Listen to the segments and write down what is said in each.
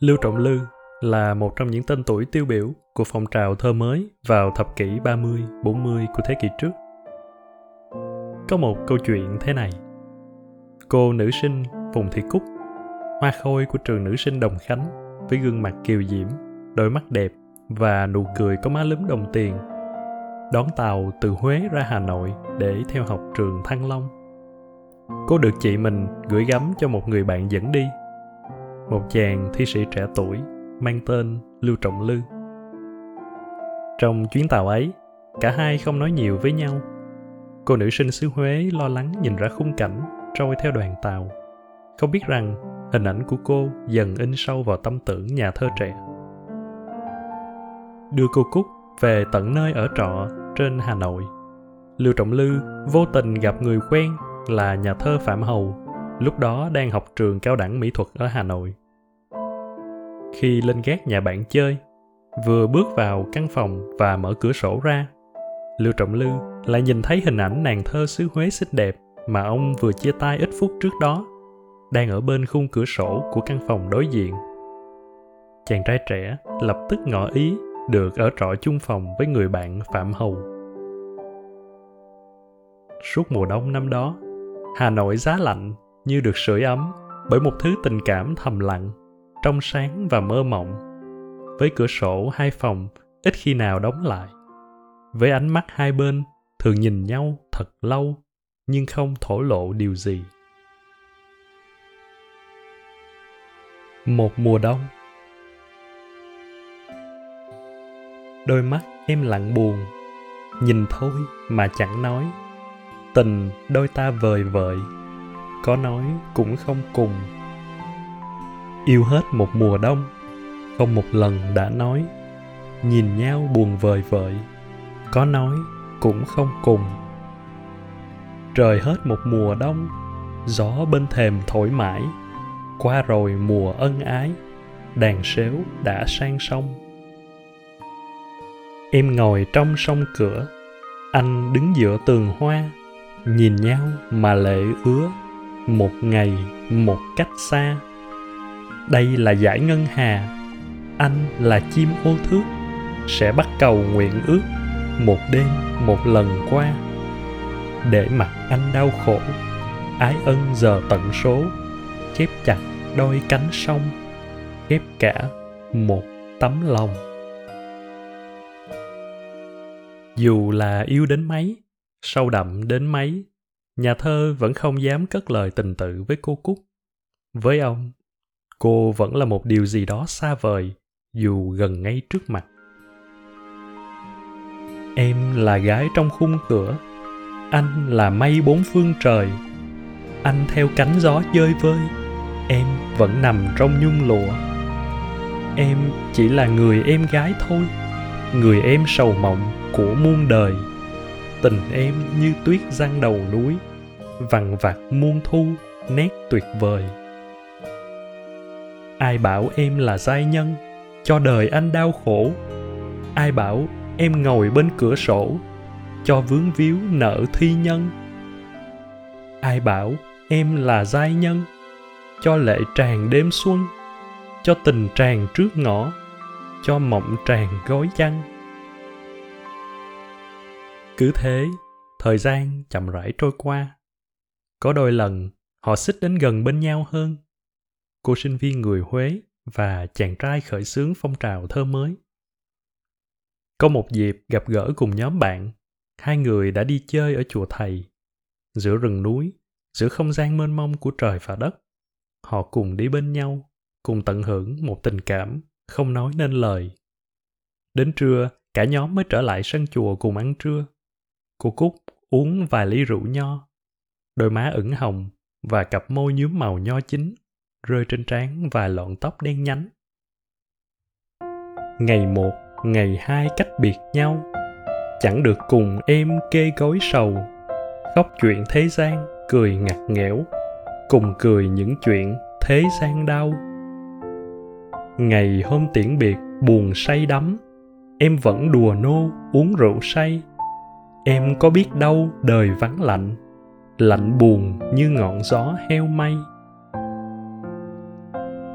Lưu Trọng Lư là một trong những tên tuổi tiêu biểu của phong trào thơ mới vào thập kỷ 30, 40 của thế kỷ trước. Có một câu chuyện thế này. Cô nữ sinh Phùng Thị Cúc, hoa khôi của trường nữ sinh Đồng Khánh với gương mặt kiều diễm, đôi mắt đẹp và nụ cười có má lúm đồng tiền. Đón tàu từ Huế ra Hà Nội để theo học trường Thăng Long. Cô được chị mình gửi gắm cho một người bạn dẫn đi. Một chàng thi sĩ trẻ tuổi mang tên Lưu Trọng Lư. Trong chuyến tàu ấy, cả hai không nói nhiều với nhau. Cô nữ sinh xứ Huế lo lắng nhìn ra khung cảnh trôi theo đoàn tàu. Không biết rằng hình ảnh của cô dần in sâu vào tâm tưởng nhà thơ trẻ. Đưa cô Cúc về tận nơi ở trọ trên Hà Nội. Lưu Trọng Lư vô tình gặp người quen là nhà thơ Phạm Hầu, lúc đó đang học trường cao đẳng mỹ thuật ở Hà Nội. Khi lên gác nhà bạn chơi vừa bước vào căn phòng và mở cửa sổ ra lưu trọng lư lại nhìn thấy hình ảnh nàng thơ xứ huế xinh đẹp mà ông vừa chia tay ít phút trước đó đang ở bên khung cửa sổ của căn phòng đối diện. Chàng trai trẻ lập tức ngỏ ý được ở trọ chung phòng với người bạn phạm hầu. Suốt mùa đông năm đó hà nội giá lạnh như được sưởi ấm bởi một thứ tình cảm thầm lặng, trong sáng và mơ mộng. Với cửa sổ hai phòng, ít khi nào đóng lại. Với ánh mắt hai bên, thường nhìn nhau thật lâu, nhưng không thổ lộ điều gì. Một mùa đông. Đôi mắt em lặng buồn, nhìn thôi mà chẳng nói tình đôi ta vời vợi, có nói cũng không cùng. Yêu hết một mùa đông, không một lần đã nói. Nhìn nhau buồn vời vợi, có nói cũng không cùng. Trời hết một mùa đông, gió bên thềm thổi mãi. Qua rồi mùa ân ái, đàn sếu đã sang sông. Em ngồi trong sông cửa, anh đứng giữa tường hoa nhìn nhau mà lệ ứa một ngày một cách xa. Đây là giải ngân hà, anh là chim ô thước, sẽ bắt cầu nguyện ước một đêm một lần qua. Để mặt anh đau khổ, ái ân giờ tận số khép chặt đôi cánh sông khép cả một tấm lòng. Dù là yêu đến mấy sâu đậm đến mấy, nhà thơ vẫn không dám cất lời tình tự với cô cúc. Với ông, cô vẫn là một điều gì đó xa vời, dù gần ngay trước mặt. Em là gái trong khung cửa, anh là mây bốn phương trời. Anh theo cánh gió chơi vơi, em vẫn nằm trong nhung lụa. Em chỉ là người em gái thôi, người em sầu mộng của muôn đời tình em như tuyết giăng đầu núi, vằn vặt muôn thu nét tuyệt vời. Ai bảo em là giai nhân, cho đời anh đau khổ. Ai bảo em ngồi bên cửa sổ, cho vướng víu nợ thi nhân. Ai bảo em là giai nhân, cho lệ tràn đêm xuân, cho tình tràn trước ngõ, cho mộng tràn gối chăn cứ thế thời gian chậm rãi trôi qua có đôi lần họ xích đến gần bên nhau hơn cô sinh viên người Huế và chàng trai khởi xướng phong trào thơ mới. Có một dịp gặp gỡ cùng nhóm bạn, hai người đã đi chơi ở chùa thầy. Giữa rừng núi, giữa không gian mênh mông của trời và đất, họ cùng đi bên nhau, cùng tận hưởng một tình cảm không nói nên lời. Đến trưa, cả nhóm mới trở lại sân chùa cùng ăn trưa. Cô Cúc uống vài ly rượu nho, đôi má ửng hồng và cặp môi nhuốm màu nho chín rơi trên trán vài lọn tóc đen nhánh. Ngày một ngày hai cách biệt nhau. Chẳng được cùng em kê gối sầu. Khóc chuyện thế gian cười ngặt nghẽo. Cùng cười những chuyện thế gian đau. Ngày hôm tiễn biệt buồn say đắm. Em vẫn đùa nô uống rượu say em có biết đâu đời vắng lạnh lạnh buồn như ngọn gió heo may.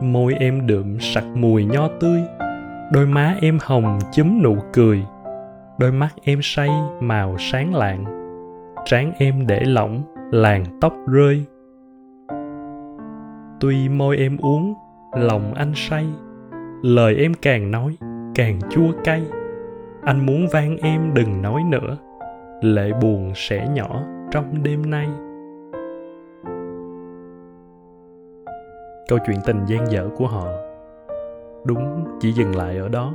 môi em đượm sặc mùi nho tươi, đôi má em hồng chúm nụ cười. Đôi mắt em say màu sáng lạng, trán em để lỏng, làn tóc rơi. Tuy môi em uống, lòng anh say, lời em càng nói càng chua cay. Anh muốn van em đừng nói nữa lệ buồn sẽ nhỏ trong đêm nay. Câu chuyện tình gian dở của họ đúng chỉ dừng lại ở đó.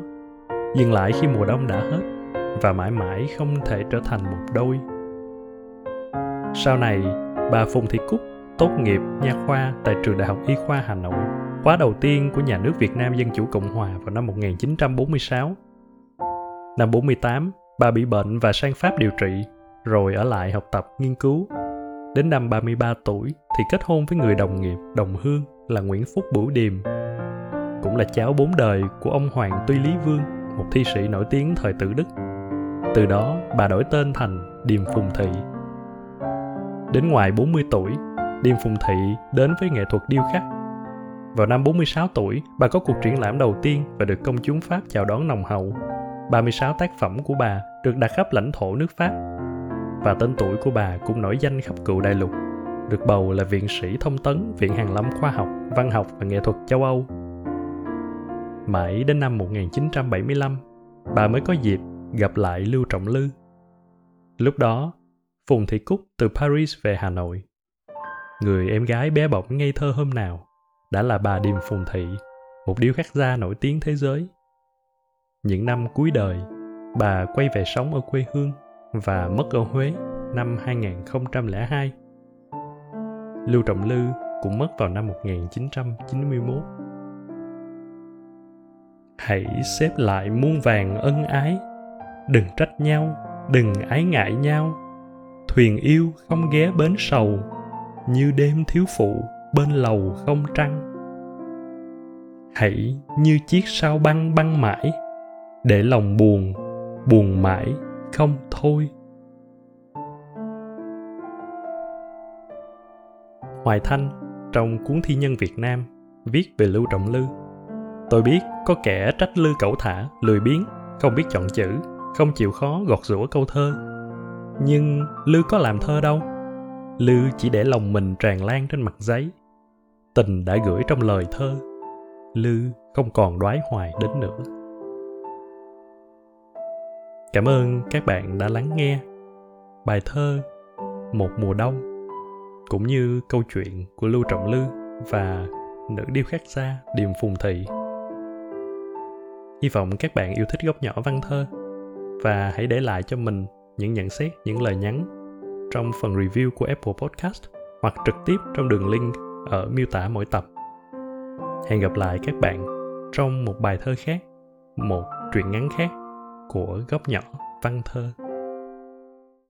Dừng lại khi mùa đông đã hết và mãi mãi không thể trở thành một đôi. Sau này bà phùng thị cúc tốt nghiệp nha khoa tại trường đại học y khoa hà nội khóa đầu tiên của nhà nước Việt Nam Dân Chủ Cộng Hòa vào năm 1946. Năm 48, bà bị bệnh và sang Pháp điều trị, rồi ở lại học tập nghiên cứu. Đến năm 33 tuổi thì kết hôn với người đồng nghiệp, đồng hương là Nguyễn Phúc Bửu Điềm, cũng là cháu bốn đời của ông Hoàng Tuy Lý Vương, một thi sĩ nổi tiếng thời tự Đức. Từ đó, bà đổi tên thành Điềm Phùng Thị. Đến ngoài 40 tuổi, Điềm Phùng Thị đến với nghệ thuật điêu khắc. Vào năm 46 tuổi, bà có cuộc triển lãm đầu tiên và được công chúng Pháp chào đón nồng hậu. 36 tác phẩm của bà được đặt khắp lãnh thổ nước Pháp. Và tên tuổi của bà cũng nổi danh khắp cựu đại lục được bầu là viện sĩ thông tấn Viện Hàn lâm Khoa học, Văn học và Nghệ thuật châu Âu. Mãi đến năm 1975, bà mới có dịp gặp lại Lưu Trọng Lư. Lúc đó, Phùng Thị Cúc từ Paris về Hà Nội. Người em gái bé bỏng ngây thơ hôm nào đã là bà Điềm Phùng Thị, một điêu khắc gia nổi tiếng thế giới. Những năm cuối đời, bà quay về sống ở quê hương và mất ở Huế năm 2002 Lưu Trọng Lư cũng mất vào năm 1991. Hãy xếp lại muôn vàng ân ái, đừng trách nhau, đừng ái ngại nhau. Thuyền yêu không ghé bến sầu, như đêm thiếu phụ bên lầu không trăng. Hãy như chiếc sao băng băng mãi, để lòng buồn, buồn mãi không thôi. Hoài Thanh trong cuốn thi nhân Việt Nam viết về Lưu Trọng Lư. Tôi biết có kẻ trách Lư cẩu thả, lười biếng, không biết chọn chữ, không chịu khó gọt rũa câu thơ. Nhưng Lư có làm thơ đâu. Lư chỉ để lòng mình tràn lan trên mặt giấy. Tình đã gửi trong lời thơ. Lư không còn đoái hoài đến nữa. Cảm ơn các bạn đã lắng nghe bài thơ Một mùa đông cũng như câu chuyện của Lưu Trọng Lư và nữ điêu khắc gia Điềm Phùng Thị. Hy vọng các bạn yêu thích góc nhỏ văn thơ và hãy để lại cho mình những nhận xét, những lời nhắn trong phần review của Apple Podcast hoặc trực tiếp trong đường link ở miêu tả mỗi tập. Hẹn gặp lại các bạn trong một bài thơ khác, một truyện ngắn khác của góc nhỏ văn thơ.